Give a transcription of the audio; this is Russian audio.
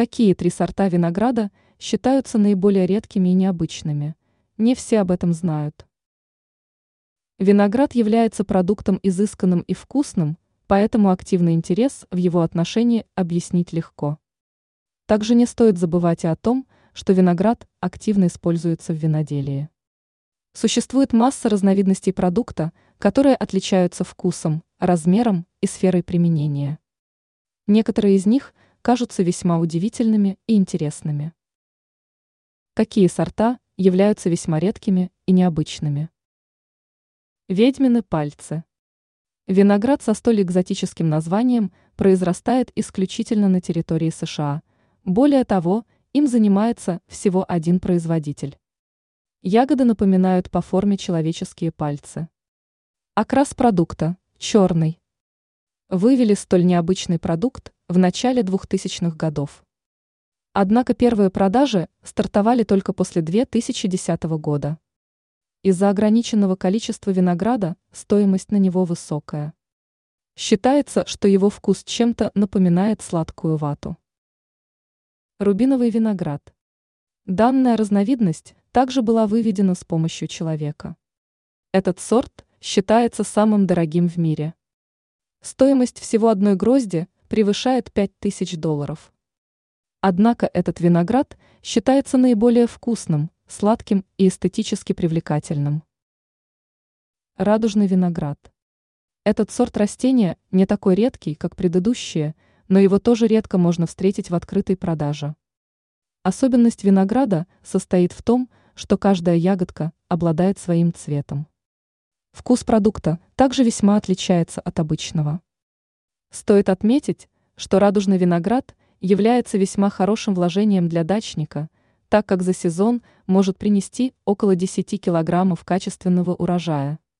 Какие три сорта винограда считаются наиболее редкими и необычными? Не все об этом знают. Виноград является продуктом изысканным и вкусным, поэтому активный интерес в его отношении объяснить легко. Также не стоит забывать и о том, что виноград активно используется в виноделии. Существует масса разновидностей продукта, которые отличаются вкусом, размером и сферой применения. Некоторые из них кажутся весьма удивительными и интересными. Какие сорта являются весьма редкими и необычными? Ведьмины пальцы. Виноград со столь экзотическим названием произрастает исключительно на территории США. Более того, им занимается всего один производитель. Ягоды напоминают по форме человеческие пальцы. Окрас продукта – черный. Вывели столь необычный продукт в начале 2000-х годов. Однако первые продажи стартовали только после 2010 года. Из-за ограниченного количества винограда стоимость на него высокая. Считается, что его вкус чем-то напоминает сладкую вату. Рубиновый виноград. Данная разновидность также была выведена с помощью человека. Этот сорт считается самым дорогим в мире. Стоимость всего одной грозди превышает 5000 долларов. Однако этот виноград считается наиболее вкусным, сладким и эстетически привлекательным. Радужный виноград. Этот сорт растения не такой редкий, как предыдущие, но его тоже редко можно встретить в открытой продаже. Особенность винограда состоит в том, что каждая ягодка обладает своим цветом. Вкус продукта также весьма отличается от обычного. Стоит отметить, что радужный виноград является весьма хорошим вложением для дачника, так как за сезон может принести около 10 килограммов качественного урожая.